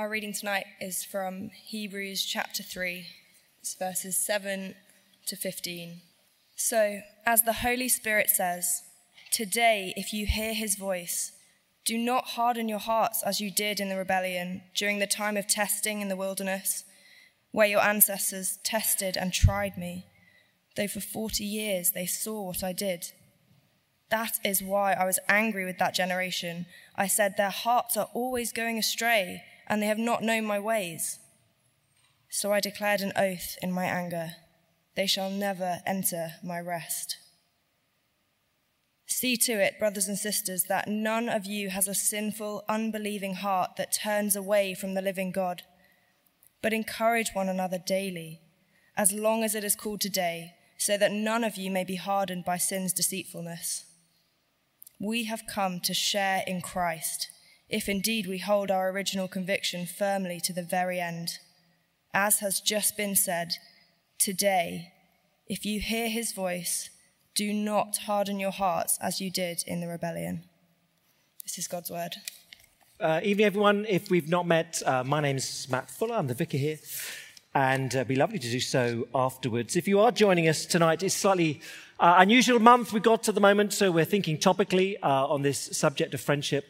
Our reading tonight is from Hebrews chapter 3, it's verses 7 to 15. So, as the Holy Spirit says, Today, if you hear his voice, do not harden your hearts as you did in the rebellion during the time of testing in the wilderness, where your ancestors tested and tried me, though for 40 years they saw what I did. That is why I was angry with that generation. I said, Their hearts are always going astray and they have not known my ways. So I declared an oath in my anger they shall never enter my rest. See to it, brothers and sisters, that none of you has a sinful, unbelieving heart that turns away from the living God, but encourage one another daily, as long as it is called today, so that none of you may be hardened by sin's deceitfulness. We have come to share in Christ if indeed we hold our original conviction firmly to the very end. As has just been said, today, if you hear his voice, do not harden your hearts as you did in the rebellion. This is God's word. Uh, evening, everyone. If we've not met, uh, my name's Matt Fuller. I'm the vicar here, and it'd uh, be lovely to do so afterwards. If you are joining us tonight, it's slightly uh, unusual month we've got at the moment, so we're thinking topically uh, on this subject of friendship.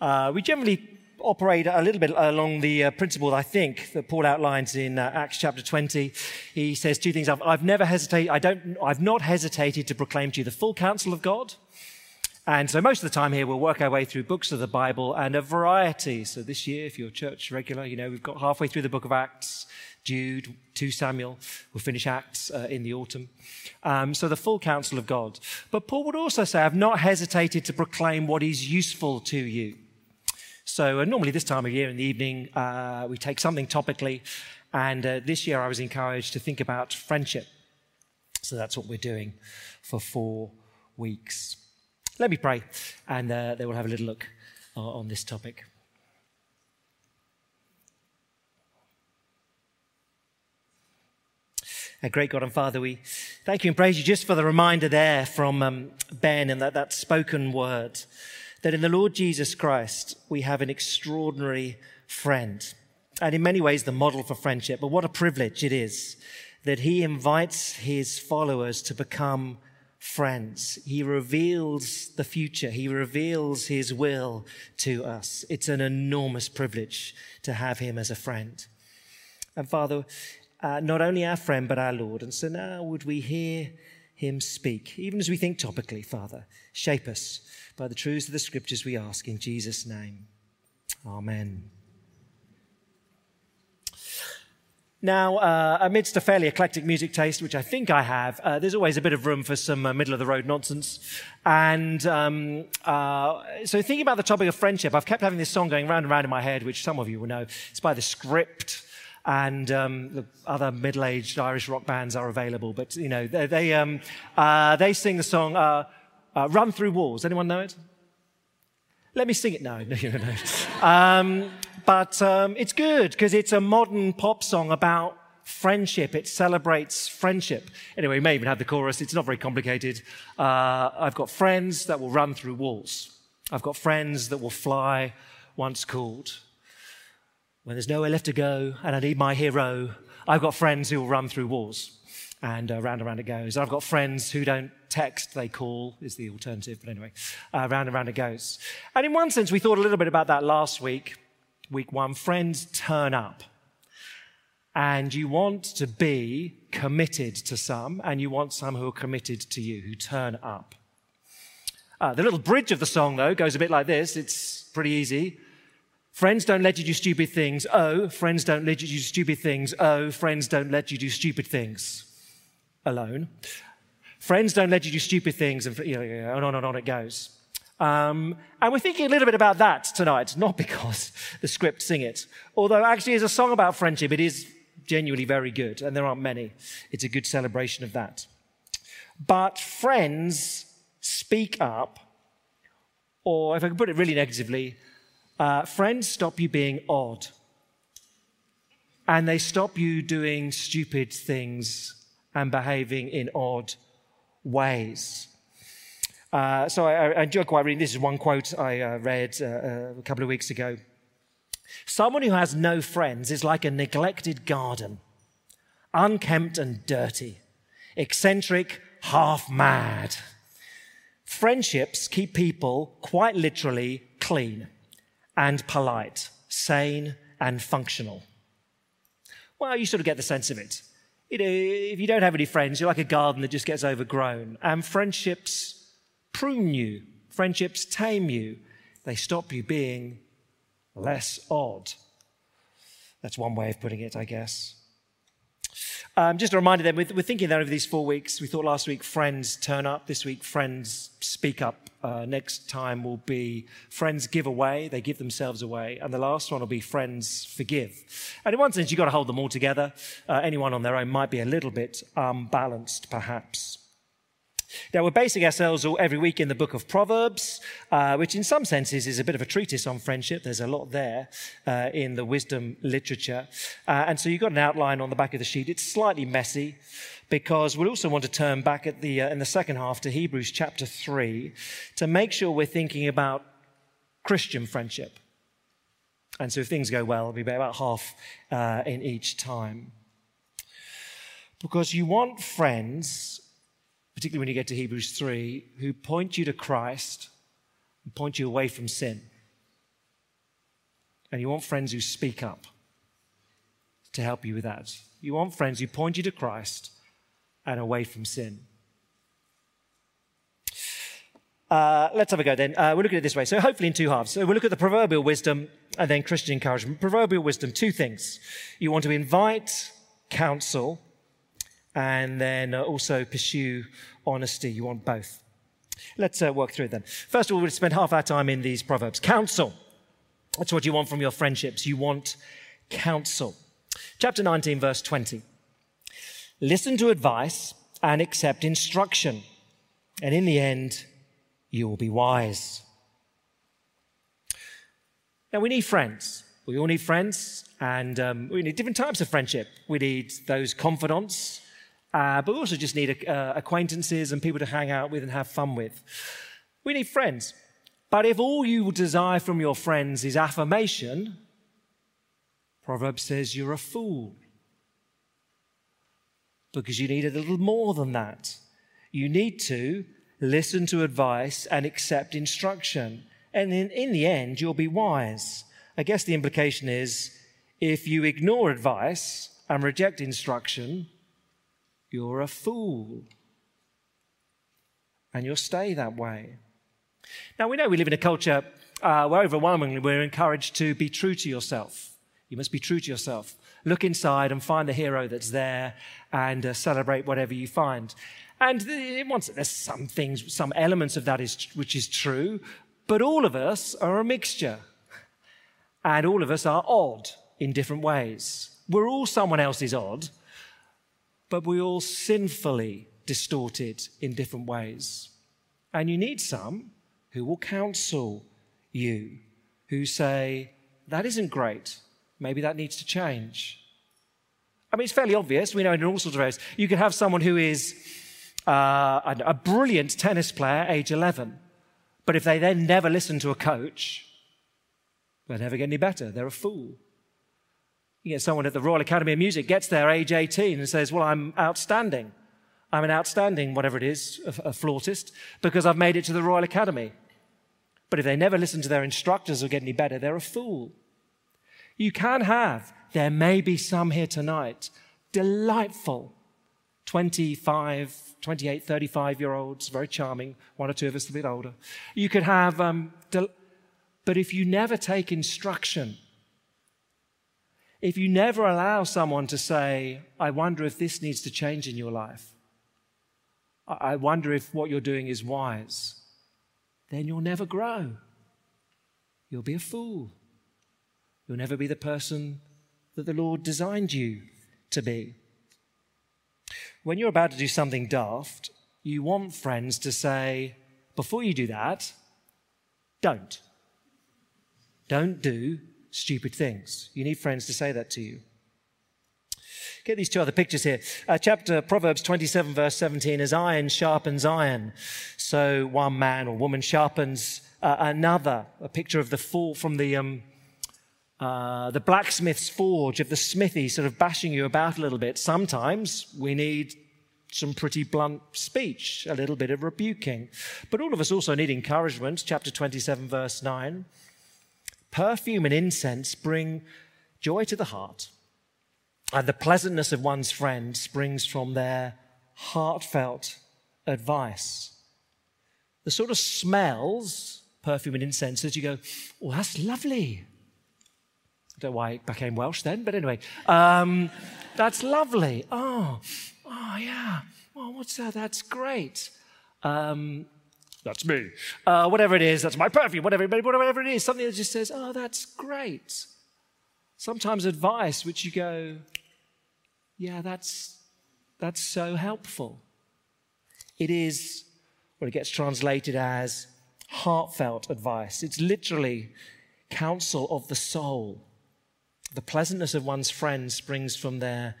Uh, we generally operate a little bit along the uh, principle, I think, that Paul outlines in uh, Acts chapter 20. He says two things. I've, I've never hesitated, I don't, I've not hesitated to proclaim to you the full counsel of God. And so most of the time here, we'll work our way through books of the Bible and a variety. So this year, if you're church regular, you know, we've got halfway through the book of Acts, Jude, 2 Samuel. We'll finish Acts uh, in the autumn. Um, so the full counsel of God. But Paul would also say, I've not hesitated to proclaim what is useful to you. So uh, normally this time of year in the evening, uh, we take something topically. And uh, this year I was encouraged to think about friendship. So that's what we're doing for four weeks. Let me pray, and uh, we'll have a little look uh, on this topic. Great God and Father, we thank you and praise you just for the reminder there from um, Ben and that, that spoken word that in the Lord Jesus Christ, we have an extraordinary friend. And in many ways, the model for friendship. But what a privilege it is that he invites his followers to become friends. He reveals the future. He reveals his will to us. It's an enormous privilege to have him as a friend. And Father, uh, not only our friend, but our Lord. And so now would we hear him speak, even as we think topically, Father, shape us by the truths of the scriptures we ask in Jesus' name. Amen. Now, uh, amidst a fairly eclectic music taste, which I think I have, uh, there's always a bit of room for some uh, middle of the road nonsense. And um, uh, so, thinking about the topic of friendship, I've kept having this song going round and round in my head, which some of you will know. It's by The Script, and um, the other middle-aged Irish rock bands are available. But you know, they they, um, uh, they sing the song uh, uh, "Run Through Walls." Anyone know it? Let me sing it now. No, no, no. Um, but um, it's good because it's a modern pop song about friendship. It celebrates friendship. Anyway, we may even have the chorus. It's not very complicated. Uh, I've got friends that will run through walls. I've got friends that will fly once called. When there's nowhere left to go and I need my hero, I've got friends who will run through walls. And uh, round and round it goes. I've got friends who don't text, they call, is the alternative. But anyway, uh, round and round it goes. And in one sense, we thought a little bit about that last week, week one. Friends turn up. And you want to be committed to some, and you want some who are committed to you, who turn up. Uh, the little bridge of the song, though, goes a bit like this. It's pretty easy. Friends don't let you do stupid things. Oh, friends don't let you do stupid things. Oh, friends don't let you do stupid things alone. Friends don't let you do stupid things, and you know, on and on it goes. Um, and we're thinking a little bit about that tonight, not because The Script sing it, although actually as a song about friendship, it is genuinely very good, and there aren't many. It's a good celebration of that. But friends speak up, or if I can put it really negatively, uh, friends stop you being odd. And they stop you doing stupid things and behaving in odd ways. Uh, so I, I, enjoy quite reading. This is one quote I uh, read uh, uh, a couple of weeks ago. Someone who has no friends is like a neglected garden, unkempt and dirty, eccentric, half mad. Friendships keep people quite literally clean and polite, sane and functional. Well, you sort of get the sense of it. You know, if you don't have any friends, you're like a garden that just gets overgrown. And friendships prune you, friendships tame you, they stop you being less odd. That's one way of putting it, I guess. Um, just a reminder then, we're, we're, thinking that over these four weeks. We thought last week friends turn up, this week friends speak up. Uh, next time will be friends give away, they give themselves away. And the last one will be friends forgive. And in one sense, you've got to hold them all together. Uh, anyone on their own might be a little bit unbalanced, perhaps. Now, we're basing ourselves every week in the book of Proverbs, uh, which in some senses is a bit of a treatise on friendship. There's a lot there uh, in the wisdom literature. Uh, and so you've got an outline on the back of the sheet. It's slightly messy because we'll also want to turn back at the, uh, in the second half to Hebrews chapter 3 to make sure we're thinking about Christian friendship. And so if things go well, it'll be about half uh, in each time. Because you want friends particularly when you get to Hebrews 3, who point you to Christ and point you away from sin. And you want friends who speak up to help you with that. You want friends who point you to Christ and away from sin. Uh, let's have a go then. Uh, we'll look at it this way. So, hopefully, in two halves. So, we'll look at the proverbial wisdom and then Christian encouragement. Proverbial wisdom, two things. You want to invite counsel and then uh, also pursue honesty. You want both. Let's uh, work through it then. First of all, we'll spend half our time in these proverbs. Counsel. That's what you want from your friendships. You want counsel. Chapter 19, verse 20. Listen to advice and accept instruction, and in the end, you will be wise. Now, we need friends. We all need friends, and um, we need different types of friendship. We need those confidants uh, but we also just need uh, acquaintances and people to hang out with and have fun with. We need friends. But if all you desire from your friends is affirmation, Proverbs says you're a fool. Because you need a little more than that. You need to listen to advice and accept instruction. And in, in the end, you'll be wise. I guess the implication is if you ignore advice and reject instruction, you're a fool. And you'll stay that way. Now, we know we live in a culture uh, where overwhelmingly we're encouraged to be true to yourself. You must be true to yourself. Look inside and find the hero that's there and uh, celebrate whatever you find. And once there's some things, some elements of that is, which is true, but all of us are a mixture. And all of us are odd in different ways. We're all someone else's odd, but we're all sinfully distorted in different ways. And you need some who will counsel you, who say, that isn't great. Maybe that needs to change. I mean, it's fairly obvious. We know in all sorts of ways. You can have someone who is uh, a brilliant tennis player, age 11, but if they then never listen to a coach, they'll never get any better. They're a fool. You get someone at the Royal Academy of Music gets there age 18 and says, Well, I'm outstanding. I'm an outstanding, whatever it is, a, a flautist, because I've made it to the Royal Academy. But if they never listen to their instructors or get any better, they're a fool. You can have, there may be some here tonight, delightful 25, 28, 35 year olds, very charming, one or two of us a bit older. You could have, um, del- but if you never take instruction, if you never allow someone to say, I wonder if this needs to change in your life, I wonder if what you're doing is wise, then you'll never grow. You'll be a fool. You'll never be the person that the Lord designed you to be. When you're about to do something daft, you want friends to say, before you do that, don't. Don't do stupid things. You need friends to say that to you. Get these two other pictures here. Uh, chapter Proverbs 27, verse 17 as iron sharpens iron, so one man or woman sharpens uh, another. A picture of the fall from the, um, uh, the blacksmith's forge of the smithy sort of bashing you about a little bit. Sometimes we need some pretty blunt speech, a little bit of rebuking. But all of us also need encouragement. Chapter 27, verse 9. Perfume and incense bring joy to the heart, and the pleasantness of one's friend springs from their heartfelt advice. The sort of smells, perfume and incense, that you go, oh, that's lovely. I don't know why it became Welsh then, but anyway, um, that's lovely. Oh, oh yeah. Oh, what's that? That's great. Um, that's me. Uh, whatever it is, that's my perfume. Whatever, whatever it is, something that just says, oh, that's great. Sometimes advice which you go, yeah, that's that's so helpful. It is what it gets translated as heartfelt advice. It's literally counsel of the soul. The pleasantness of one's friends springs from their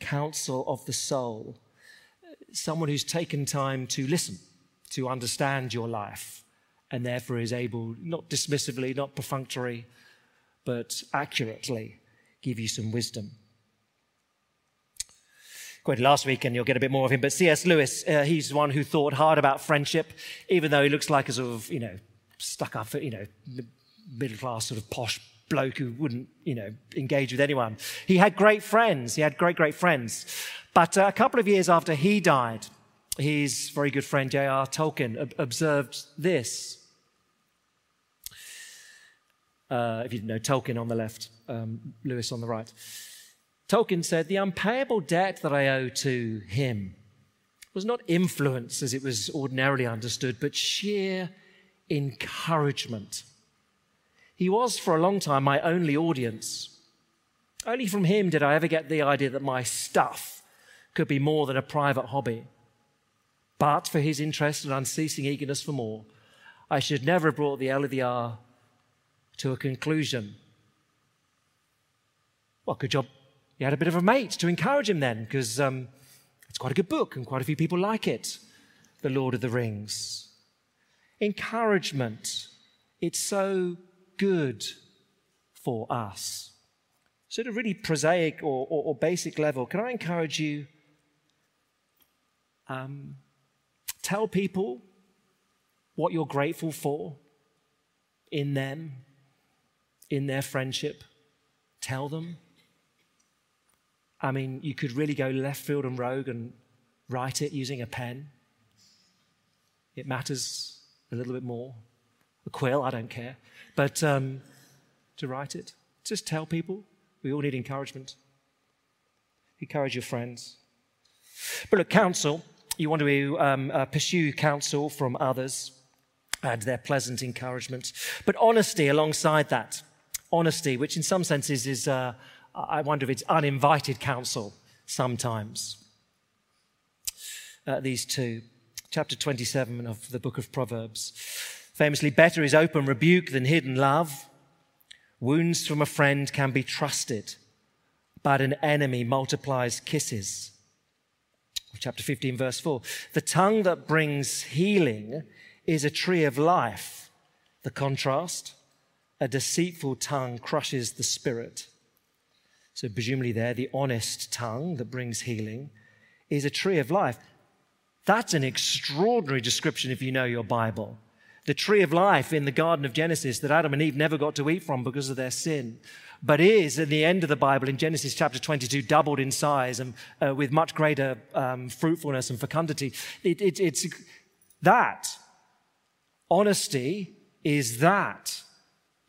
counsel of the soul. Someone who's taken time to listen, to understand your life, and therefore is able, not dismissively, not perfunctory, but accurately, give you some wisdom. Quoted last week, and you'll get a bit more of him. But C.S. Lewis, uh, he's one who thought hard about friendship, even though he looks like a sort of, you know, stuck up, you know, middle class sort of posh bloke who wouldn't, you know, engage with anyone. He had great friends. He had great, great friends. But uh, a couple of years after he died, his very good friend J.R. Tolkien ob- observed this. Uh, if you know, Tolkien on the left, um, Lewis on the right. Tolkien said, The unpayable debt that I owe to him was not influence as it was ordinarily understood, but sheer encouragement. He was for a long time my only audience. Only from him did I ever get the idea that my stuff could be more than a private hobby. But for his interest and unceasing eagerness for more, I should never have brought the LDR to a conclusion. Well, good job. He had a bit of a mate to encourage him then, because um, it's quite a good book and quite a few people like it. The Lord of the Rings. Encouragement. It's so good for us. So, at a really prosaic or, or, or basic level, can I encourage you? Um, tell people what you're grateful for in them, in their friendship. Tell them. I mean, you could really go left field and rogue and write it using a pen. It matters a little bit more. A quill, I don't care. But um, to write it, just tell people we all need encouragement. Encourage your friends. But look, counsel, you want to um, uh, pursue counsel from others and their pleasant encouragement. But honesty alongside that, honesty, which in some senses is, uh, I wonder if it's uninvited counsel sometimes. Uh, these two, chapter 27 of the book of Proverbs. Famously, better is open rebuke than hidden love. Wounds from a friend can be trusted, but an enemy multiplies kisses. Chapter 15, verse 4. The tongue that brings healing is a tree of life. The contrast, a deceitful tongue crushes the spirit. So, presumably, there, the honest tongue that brings healing is a tree of life. That's an extraordinary description if you know your Bible the tree of life in the Garden of Genesis that Adam and Eve never got to eat from because of their sin, but is at the end of the Bible in Genesis chapter 22 doubled in size and uh, with much greater um, fruitfulness and fecundity. It, it, it's that. Honesty is that.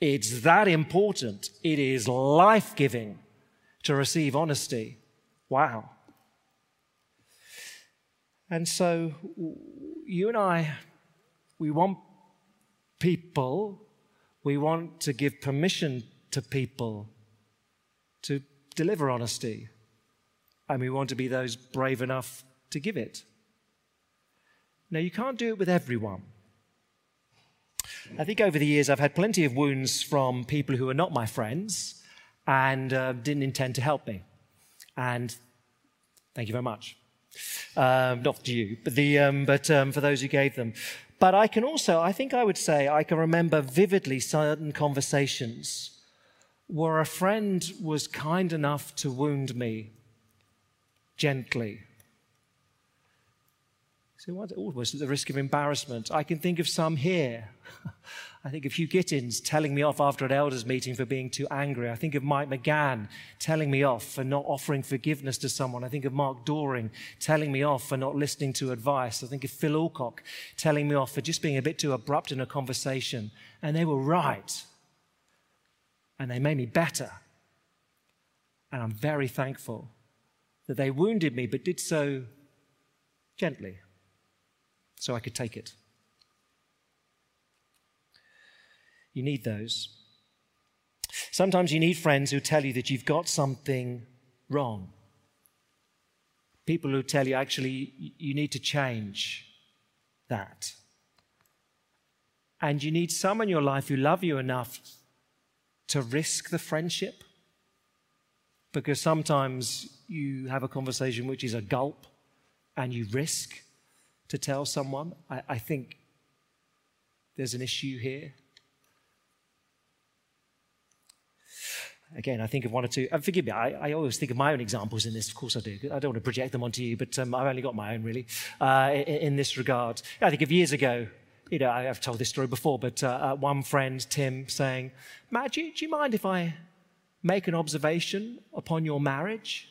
It's that important. It is life giving to receive honesty. Wow. And so you and I, we want people, we want to give permission to people to deliver honesty. And we want to be those brave enough to give it. Now, you can't do it with everyone. I think over the years I've had plenty of wounds from people who are not my friends and uh, didn't intend to help me. And thank you very much. Um, not to you, but, the, um, but um, for those who gave them. But I can also, I think I would say, I can remember vividly certain conversations where a friend was kind enough to wound me gently. So, almost at the risk of embarrassment, I can think of some here. I think of Hugh Gittins telling me off after an elders meeting for being too angry. I think of Mike McGann telling me off for not offering forgiveness to someone. I think of Mark Doring telling me off for not listening to advice. I think of Phil Alcock telling me off for just being a bit too abrupt in a conversation. And they were right. And they made me better. And I'm very thankful that they wounded me, but did so gently so I could take it. You need those. Sometimes you need friends who tell you that you've got something wrong. People who tell you, actually, you need to change that. And you need someone in your life who love you enough to risk the friendship. Because sometimes you have a conversation which is a gulp and you risk to tell someone. I, I think there's an issue here. Again, I think of one or two. And forgive me, I, I, always think of my own examples in this. Of course, I do. I don't want to project them onto you, but um, I've only got my own really uh, in, in, this regard. I think of years ago. You know, I've told this story before, but uh, uh, one friend, Tim, saying, "Matt, do you, do you mind if I make an observation upon your marriage?"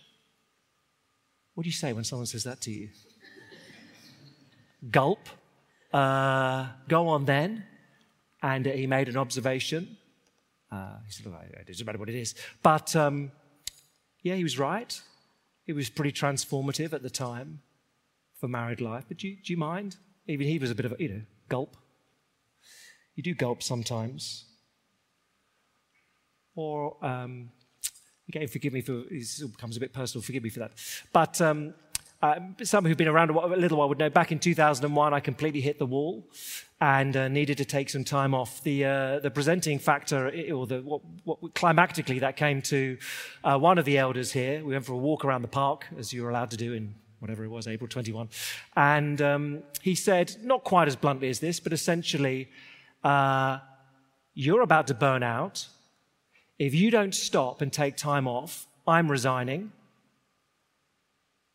What do you say when someone says that to you? Gulp. Uh, go on then. And he made an observation. Uh, he said, it doesn't matter what it is. But um, yeah, he was right. It was pretty transformative at the time for married life. But do you, do you mind? Even he was a bit of a, you know, gulp. You do gulp sometimes. Or, um, again, forgive me for, this becomes a bit personal, forgive me for that. But um, uh, some who've been around a, little while would know back in 2001, I completely hit the wall and uh, needed to take some time off. The, uh, the presenting factor, or the, what, what climactically that came to uh, one of the elders here. We went for a walk around the park, as you were allowed to do in whatever it was, April 21. And um, he said, not quite as bluntly as this, but essentially, uh, you're about to burn out. If you don't stop and take time off, I'm resigning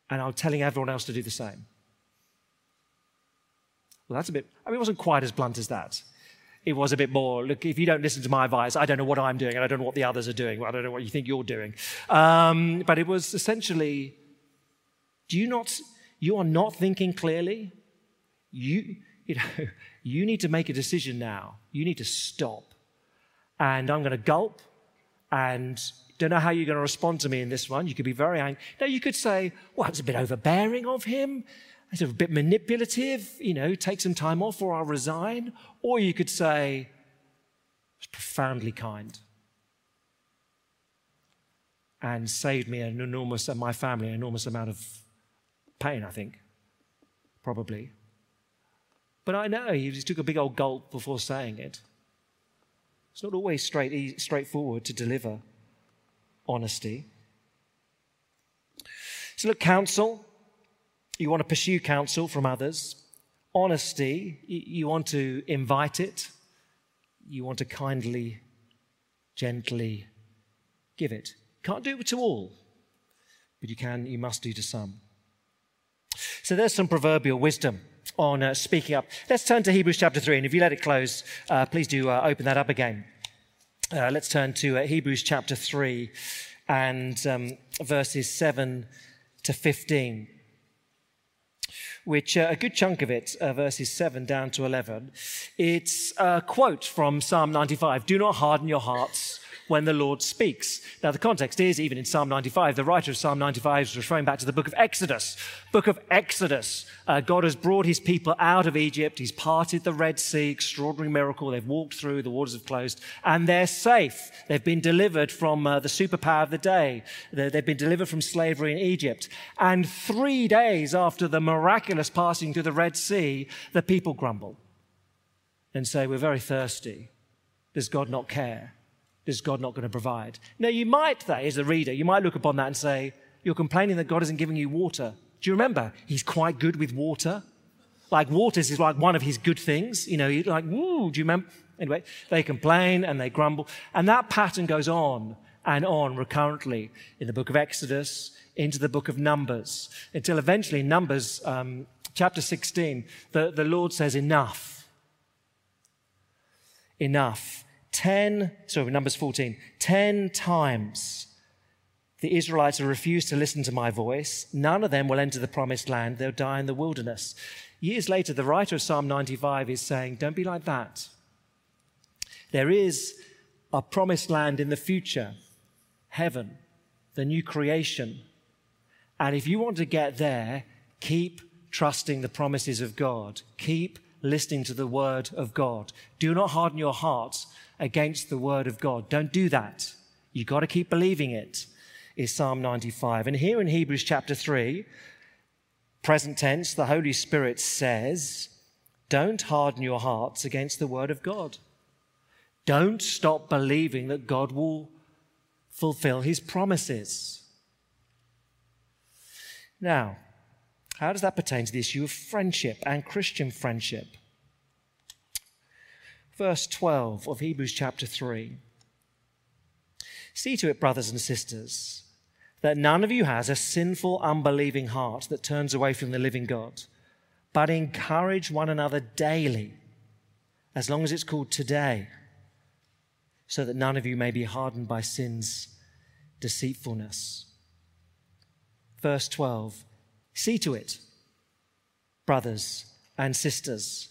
and I'm telling everyone else to do the same. Well, that's a bit, I mean, it wasn't quite as blunt as that. It was a bit more, look, if you don't listen to my advice, I don't know what I'm doing, and I don't know what the others are doing. I don't know what you think you're doing. Um, but it was essentially, do you not, you are not thinking clearly? You, you know, you need to make a decision now. You need to stop. And I'm going to gulp and don't know how you're going to respond to me in this one. You could be very angry. No, you could say, well, it's a bit overbearing of him. It's a bit manipulative, you know, take some time off or I'll resign. Or you could say, it's profoundly kind and saved me an enormous, and my family, an enormous amount of pain, I think, probably. But I know he took a big old gulp before saying it. It's not always straight, straightforward to deliver honesty. So, look, counsel, you want to pursue counsel from others. Honesty, you want to invite it. You want to kindly, gently give it. Can't do it to all, but you can, you must do to some. So there's some proverbial wisdom on uh, speaking up. Let's turn to Hebrews chapter 3, and if you let it close, uh, please do uh, open that up again. Uh, let's turn to uh, Hebrews chapter 3 and um, verses 7 to 15, which uh, a good chunk of it, uh, verses 7 down to 11, it's a quote from Psalm 95 Do not harden your hearts when the Lord speaks. Now, the context is, even in Psalm 95, the writer of Psalm 95 is referring back to the book of Exodus. Book of Exodus. Uh, God has brought his people out of Egypt. He's parted the Red Sea, extraordinary miracle. They've walked through, the waters have closed, and they're safe. They've been delivered from uh, the superpower of the day. They've been delivered from slavery in Egypt. And three days after the miraculous passing through the Red Sea, the people grumble and say, We're very thirsty. Does God not care? Is God not going to provide? Now, you might, that as a reader, you might look upon that and say, You're complaining that God isn't giving you water. Do you remember? He's quite good with water. Like, water is like one of his good things. You know, like, woo, do you remember? Anyway, they complain and they grumble. And that pattern goes on and on recurrently in the book of Exodus, into the book of Numbers, until eventually, Numbers um, chapter 16, the, the Lord says, Enough. Enough. 10, sorry, Numbers 14, 10 times the Israelites have refused to listen to my voice. None of them will enter the promised land. They'll die in the wilderness. Years later, the writer of Psalm 95 is saying, Don't be like that. There is a promised land in the future, heaven, the new creation. And if you want to get there, keep trusting the promises of God. Keep listening to the word of God. Do not harden your hearts against the word of God. Don't do that. You've got to keep believing it, is Psalm 95. And here in Hebrews chapter 3, present tense, the Holy Spirit says, Don't harden your hearts against the word of God. Don't stop believing that God will fulfill his promises. Now, how does that pertain to the issue of friendship and Christian friendship? Verse 12 of Hebrews chapter 3. See to it, brothers and sisters, that none of you has a sinful, unbelieving heart that turns away from the living God, but encourage one another daily, as long as it's called today, so that none of you may be hardened by sin's deceitfulness. Verse 12 See to it, brothers and sisters.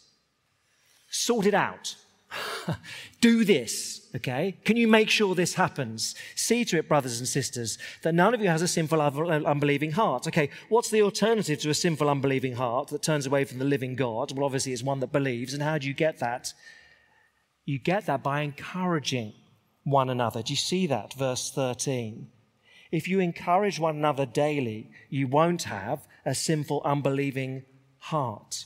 Sort it out. Do this, okay? Can you make sure this happens? See to it, brothers and sisters, that none of you has a sinful, unbelieving heart. Okay, what's the alternative to a sinful, unbelieving heart that turns away from the living God? Well, obviously, it's one that believes. And how do you get that? You get that by encouraging one another. Do you see that? Verse 13. If you encourage one another daily, you won't have a sinful, unbelieving heart.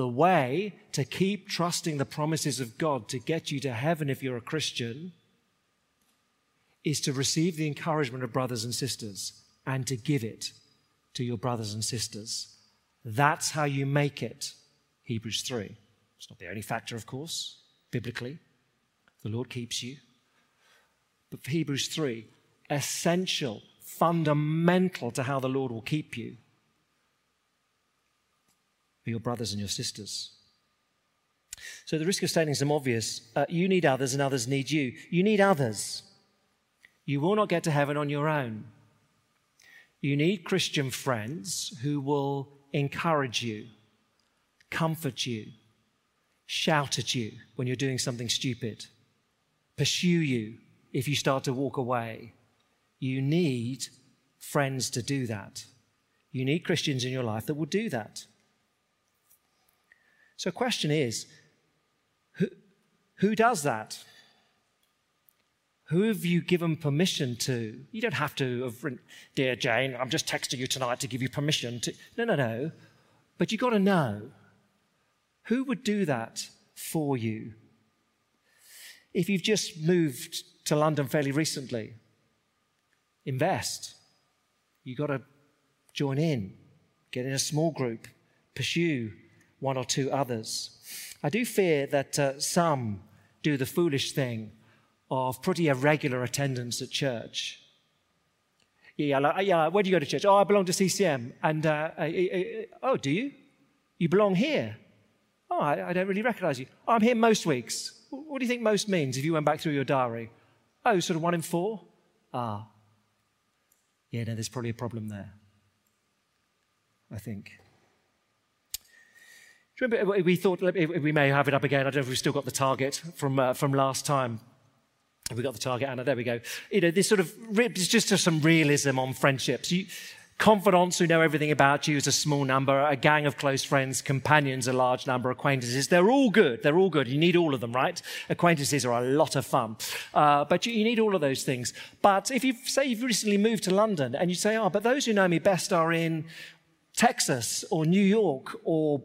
The way to keep trusting the promises of God to get you to heaven if you're a Christian is to receive the encouragement of brothers and sisters and to give it to your brothers and sisters. That's how you make it. Hebrews 3. It's not the only factor, of course, biblically. The Lord keeps you. But for Hebrews 3, essential, fundamental to how the Lord will keep you are your brothers and your sisters. So, the risk of stating some obvious uh, you need others and others need you. You need others. You will not get to heaven on your own. You need Christian friends who will encourage you, comfort you, shout at you when you're doing something stupid, pursue you if you start to walk away. You need friends to do that. You need Christians in your life that will do that. So, the question is who, who does that? Who have you given permission to? You don't have to have written, Dear Jane, I'm just texting you tonight to give you permission to. No, no, no. But you've got to know who would do that for you if you've just moved to London fairly recently, invest. You've got to join in, get in a small group, pursue one or two others. I do fear that uh, some do the foolish thing of pretty irregular attendance at church. Yeah, like, yeah, where do you go to church? Oh, I belong to CCM. And, uh, uh, uh, uh, oh, do you? You belong here? Oh, I, I don't really recognize you. Oh, I'm here most weeks. What do you think most means if you went back through your diary? Oh, sort of one in four? Ah. Yeah, no, there's probably a problem there. I think. Remember we thought we may have it up again? I don't know if we've still got the target from, uh, from last time. Have we got the target, Anna? There we go. You know, this sort of, it's just some realism on friendships. You, Confidants who know everything about you is a small number, a gang of close friends, companions a large number, acquaintances. They're all good. They're all good. You need all of them, right? Acquaintances are a lot of fun. Uh, but you, you, need all of those things. But if you say you've recently moved to London and you say, oh, but those who know me best are in Texas or New York or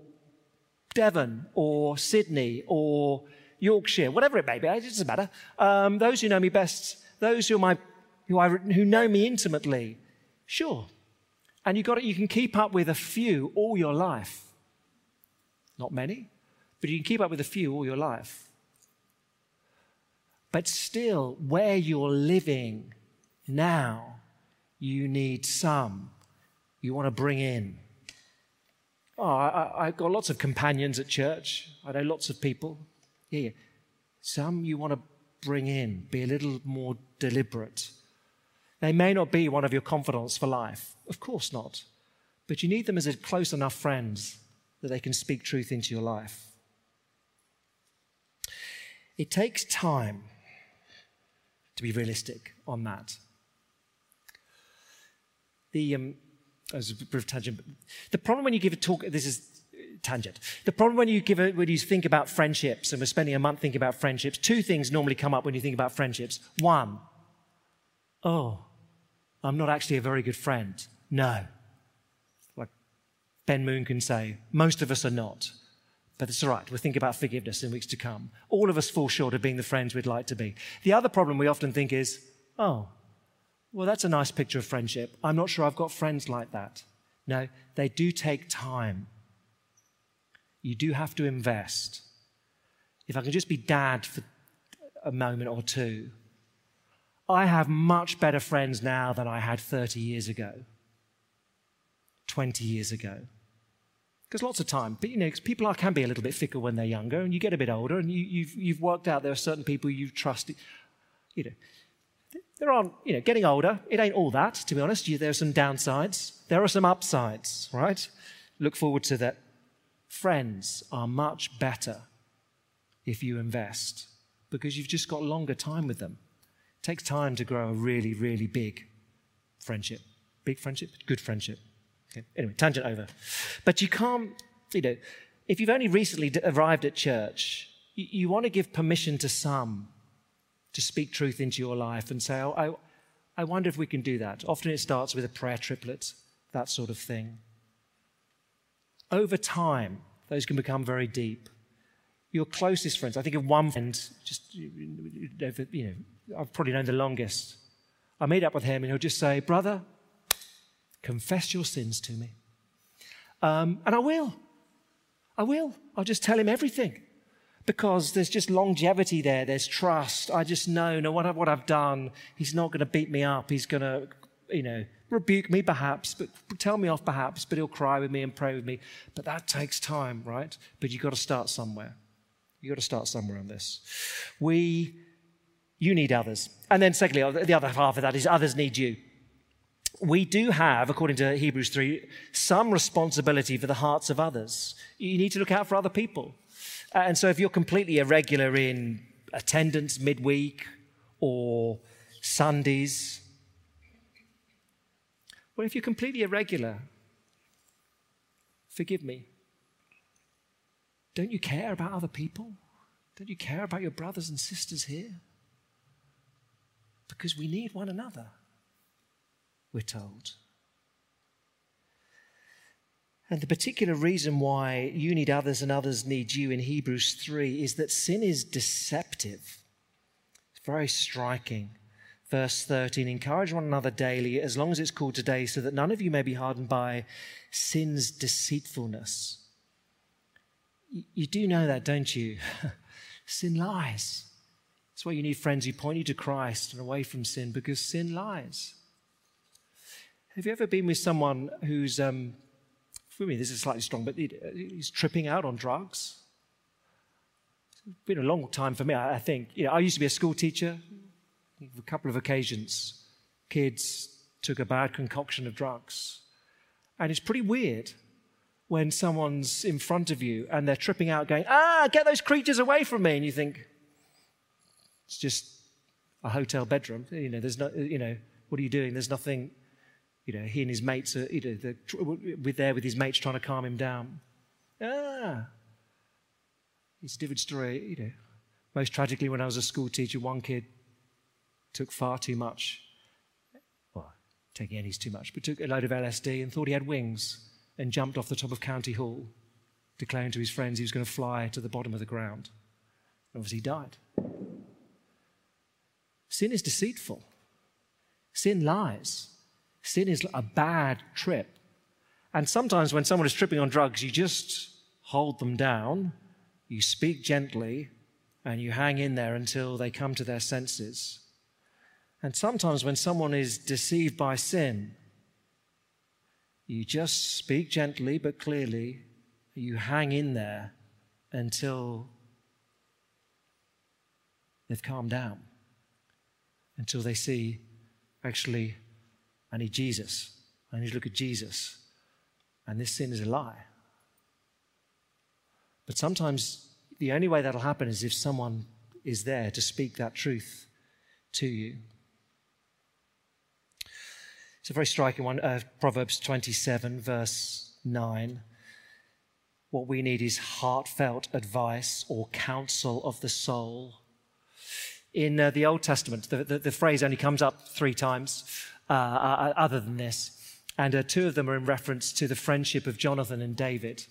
Devon or Sydney or Yorkshire, whatever it may be, it doesn't matter. Um, those who know me best, those who, my, who, I, who know me intimately, sure, and you got it, you can keep up with a few all your life. Not many, but you can keep up with a few all your life. But still, where you're living now, you need some you want to bring in. Oh, I, have got lots of companions at church. I know lots of people. Yeah, some you want to bring in, be a little more deliberate. They may not be one of your confidants for life. Of course not. But you need them as a close enough friends that they can speak truth into your life. It takes time to be realistic on that. The, um, as a brief tangent, the problem when you give a talk, this is tangent. The problem when you give a, when you think about friendships, and we're spending a month thinking about friendships, two things normally come up when you think about friendships. One, oh, I'm not actually a very good friend. No. Like Ben Moon can say, most of us are not. But it's all right. We'll think about forgiveness in weeks to come. All of us fall short of being the friends we'd like to be. The other problem we often think is, oh, well, that's a nice picture of friendship. I'm not sure I've got friends like that. No, they do take time. You do have to invest. If I can just be dad for a moment or two, I have much better friends now than I had 30 years ago, 20 years ago. Because lots of time, but you know, people are, can be a little bit fickle when they're younger, and you get a bit older, and you, have you've, you've worked out there are certain people you've trusted. You know, there aren't, you know, getting older, it ain't all that, to be honest. There are some downsides, there are some upsides, right? Look forward to that. Friends are much better if you invest because you've just got longer time with them It takes time to grow a really, really big friendship. Big friendship, good friendship. Okay. Anyway, tangent over. But you can't, you know, if you've only recently arrived at church, you, you want to give permission to some to speak truth into your life and say, oh, I, I wonder if we can do that. Often it starts with a prayer triplet, that sort of thing. Over time, those can become very deep. Your closest friends, I think of one friend, just, you know, I've probably known the longest. I meet up with him and he'll just say, Brother, confess your sins to me. Um, and I will. I will. I'll just tell him everything because there's just longevity there. There's trust. I just know no matter what I've done, he's not going to beat me up. He's going to, you know, rebuke me perhaps, but tell me off perhaps, but he'll cry with me and pray with me. But that takes time, right? But you've got to start somewhere. You've got to start somewhere on this. We you need others. And then, secondly, oh, the other half of that is others need you. We do have, according to Hebrews 3, some responsibility for the hearts of others. You need to look out for other people. Uh, and so, if you're completely irregular in attendance midweek or Sundays, well, if you're completely irregular, forgive me. Don't you care about other people? Don't you care about your brothers and sisters here? Because we need one another, we're told. And the particular reason why you need others and others need you in Hebrews 3 is that sin is deceptive. It's very striking. Verse 13 Encourage one another daily, as long as it's called today, so that none of you may be hardened by sin's deceitfulness. You do know that, don't you? sin lies. That's why you need friends who point you to Christ and away from sin because sin lies. Have you ever been with someone who's, um, for me, this is slightly strong, but he's tripping out on drugs? It's been a long time for me, I think. You know, I used to be a school teacher. A couple of occasions, kids took a bad concoction of drugs. And it's pretty weird when someone's in front of you and they're tripping out, going, ah, get those creatures away from me. And you think, it's just a hotel bedroom. You know, there's no, you know, what are you doing? There's nothing, you know, he and his mates are, you know, with there with his mates trying to calm him down. Ah, it's a different story, you know. Most tragically, when I was a school teacher, one kid took far too much. Well, taking any's too much, but took a load of LSD and thought he had wings and jumped off the top of County Hall, declaring to his friends he was going to fly to the bottom of the ground. Obviously, he died. Sin is deceitful. Sin lies. Sin is a bad trip. And sometimes when someone is tripping on drugs, you just hold them down you speak gently, and you hang in there until they come to their senses. And sometimes when someone is deceived by sin, you just speak gently but clearly. You hang in there until they've calmed down, until they see, actually, I need Jesus. I need to look at Jesus. And this sin is a lie. But sometimes the only way that'll happen is if someone is there to speak that truth to you. It's a very striking one. Uh, Proverbs 27, verse 9. What we need is heartfelt advice or counsel of the soul. In uh, the Old Testament, the, the, the, phrase only comes up three times, uh, uh other than this. And uh, two of them are in reference to the friendship of Jonathan and David.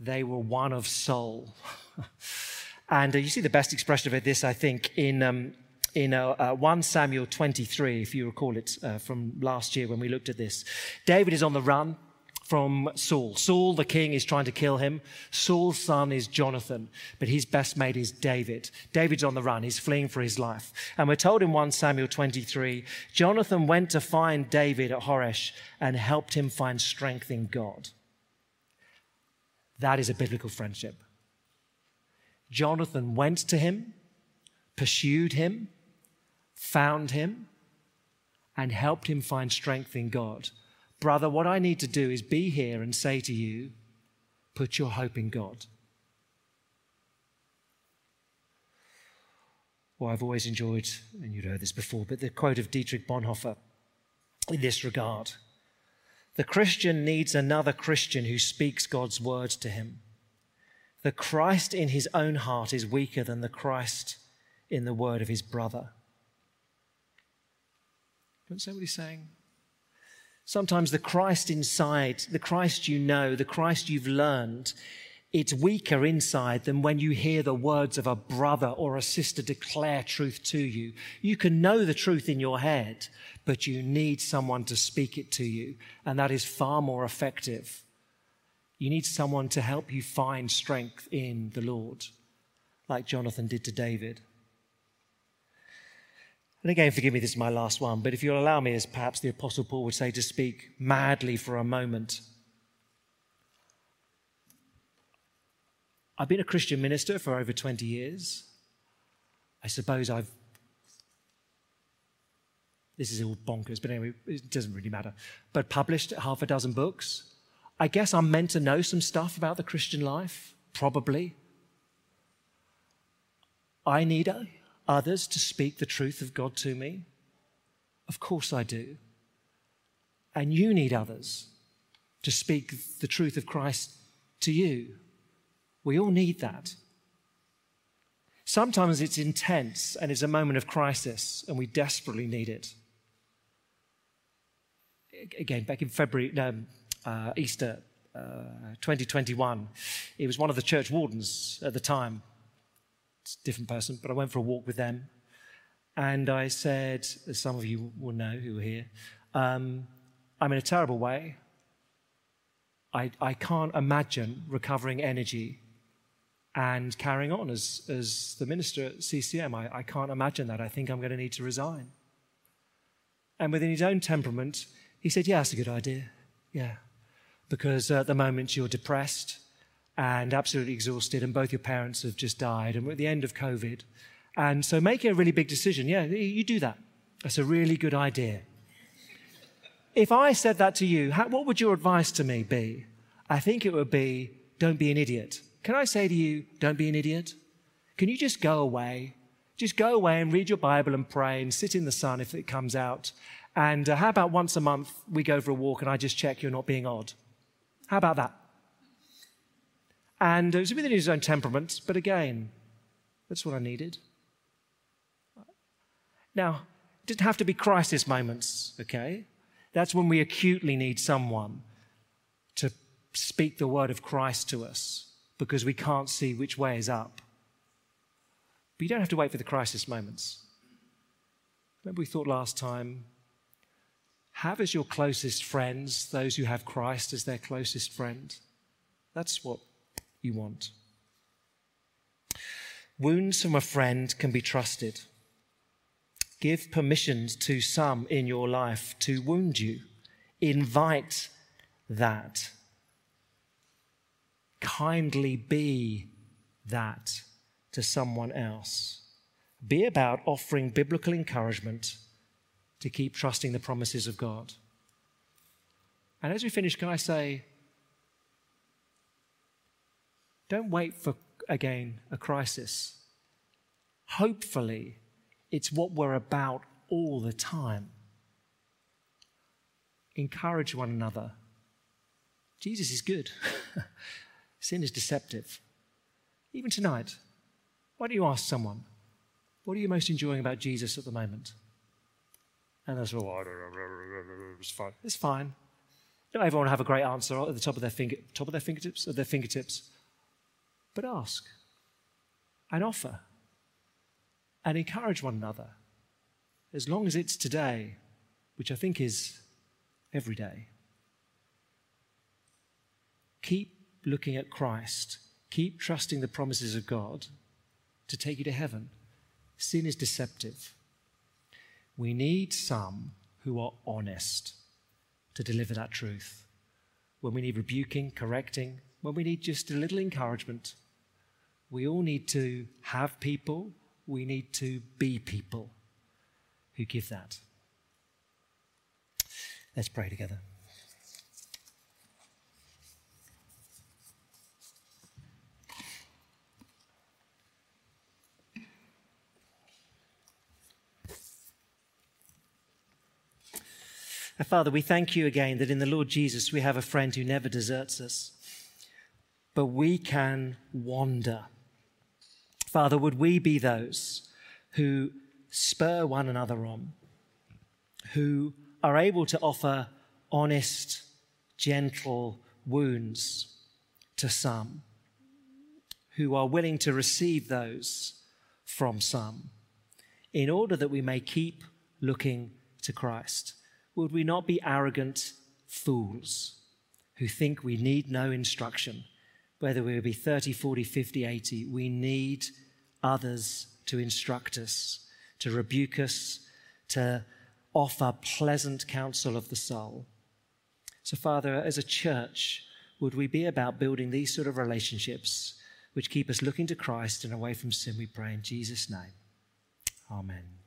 They were one of soul. and uh, you see the best expression of it this, I think, in um, in uh, uh, 1 Samuel 23, if you recall it uh, from last year when we looked at this. David is on the run from Saul. Saul, the king, is trying to kill him. Saul's son is Jonathan, but his best mate is David. David's on the run. He's fleeing for his life. And we're told in 1 Samuel 23, Jonathan went to find David at Horesh and helped him find strength in God. That is a biblical friendship. Jonathan went to him, pursued him, found him, and helped him find strength in God. Brother, what I need to do is be here and say to you, put your hope in God. Well, I've always enjoyed, and you've heard this before, but the quote of Dietrich Bonhoeffer in this regard The Christian needs another Christian who speaks God's words to him. The Christ in his own heart is weaker than the Christ in the word of his brother. Don't say what he's saying. Sometimes the Christ inside, the Christ you know, the Christ you've learned, it's weaker inside than when you hear the words of a brother or a sister declare truth to you. You can know the truth in your head, but you need someone to speak it to you, and that is far more effective. You need someone to help you find strength in the Lord, like Jonathan did to David. And again, forgive me, this is my last one, but if you'll allow me, as perhaps the Apostle Paul would say, to speak madly for a moment. I've been a Christian minister for over 20 years. I suppose I've. This is all bonkers, but anyway, it doesn't really matter. But published half a dozen books. I guess I'm meant to know some stuff about the Christian life, probably. I need a others to speak the truth of God to me? Of course I do. And you need others to speak the truth of Christ to you. We all need that. Sometimes it's intense and it's a moment of crisis, and we desperately need it. Again, back in February, no, uh, Easter uh, 2021, it was one of the church wardens at the time different person, but I went for a walk with them. And I said, as some of you will know who are here, um, I'm in a terrible way. I, I can't imagine recovering energy and carrying on as, as the minister at CCM. I, I can't imagine that. I think I'm going to need to resign. And within his own temperament, he said, Yeah, that's a good idea. Yeah. Because at the moment you're depressed, and absolutely exhausted, and both your parents have just died, and we're at the end of COVID. And so making a really big decision, yeah, you do that. That's a really good idea. If I said that to you, how, what would your advice to me be? I think it would be don't be an idiot. Can I say to you, don't be an idiot? Can you just go away? Just go away and read your Bible and pray and sit in the sun if it comes out. And uh, how about once a month we go for a walk and I just check you're not being odd? How about that? And uh, it was within his own temperament, but again, that's what I needed. Now, it didn't have to be crisis moments, okay? That's when we acutely need someone to speak the word of Christ to us because we can't see which way is up. But you don't have to wait for the crisis moments. Remember, we thought last time have as your closest friends those who have Christ as their closest friend. That's what you want. Wounds from a friend can be trusted. Give permissions to some in your life to wound you. Invite that. Kindly be that to someone else. Be about offering biblical encouragement to keep trusting the promises of God. And as we finish, can I say, don't wait for, again, a crisis. Hopefully, it's what we're about all the time. Encourage one another. Jesus is good. Sin is deceptive. Even tonight, why don't you ask someone, what are you most enjoying about Jesus at the moment? And they'll say, well, it's fine. It's fine. Not everyone have a great answer at the top of their, finger, top of their fingertips, at their fingertips. But ask and offer and encourage one another as long as it's today, which I think is every day. Keep looking at Christ. Keep trusting the promises of God to take you to heaven. Sin is deceptive. We need some who are honest to deliver that truth. When we need rebuking, correcting, when we need just a little encouragement, we all need to have people, we need to be people who give that. Let's pray together. Father, we thank you again that in the Lord Jesus we have a friend who never deserts us, but we can wander. Father, would we be those who spur one another on, who are able to offer honest, gentle wounds to some, who are willing to receive those from some, in order that we may keep looking to Christ? Would we not be arrogant fools who think we need no instruction, whether we be 30, 40, 50, 80? We need others to instruct us, to rebuke us, to offer pleasant counsel of the soul. So, Father, as a church, would we be about building these sort of relationships which keep us looking to Christ and away from sin? We pray in Jesus' name. Amen.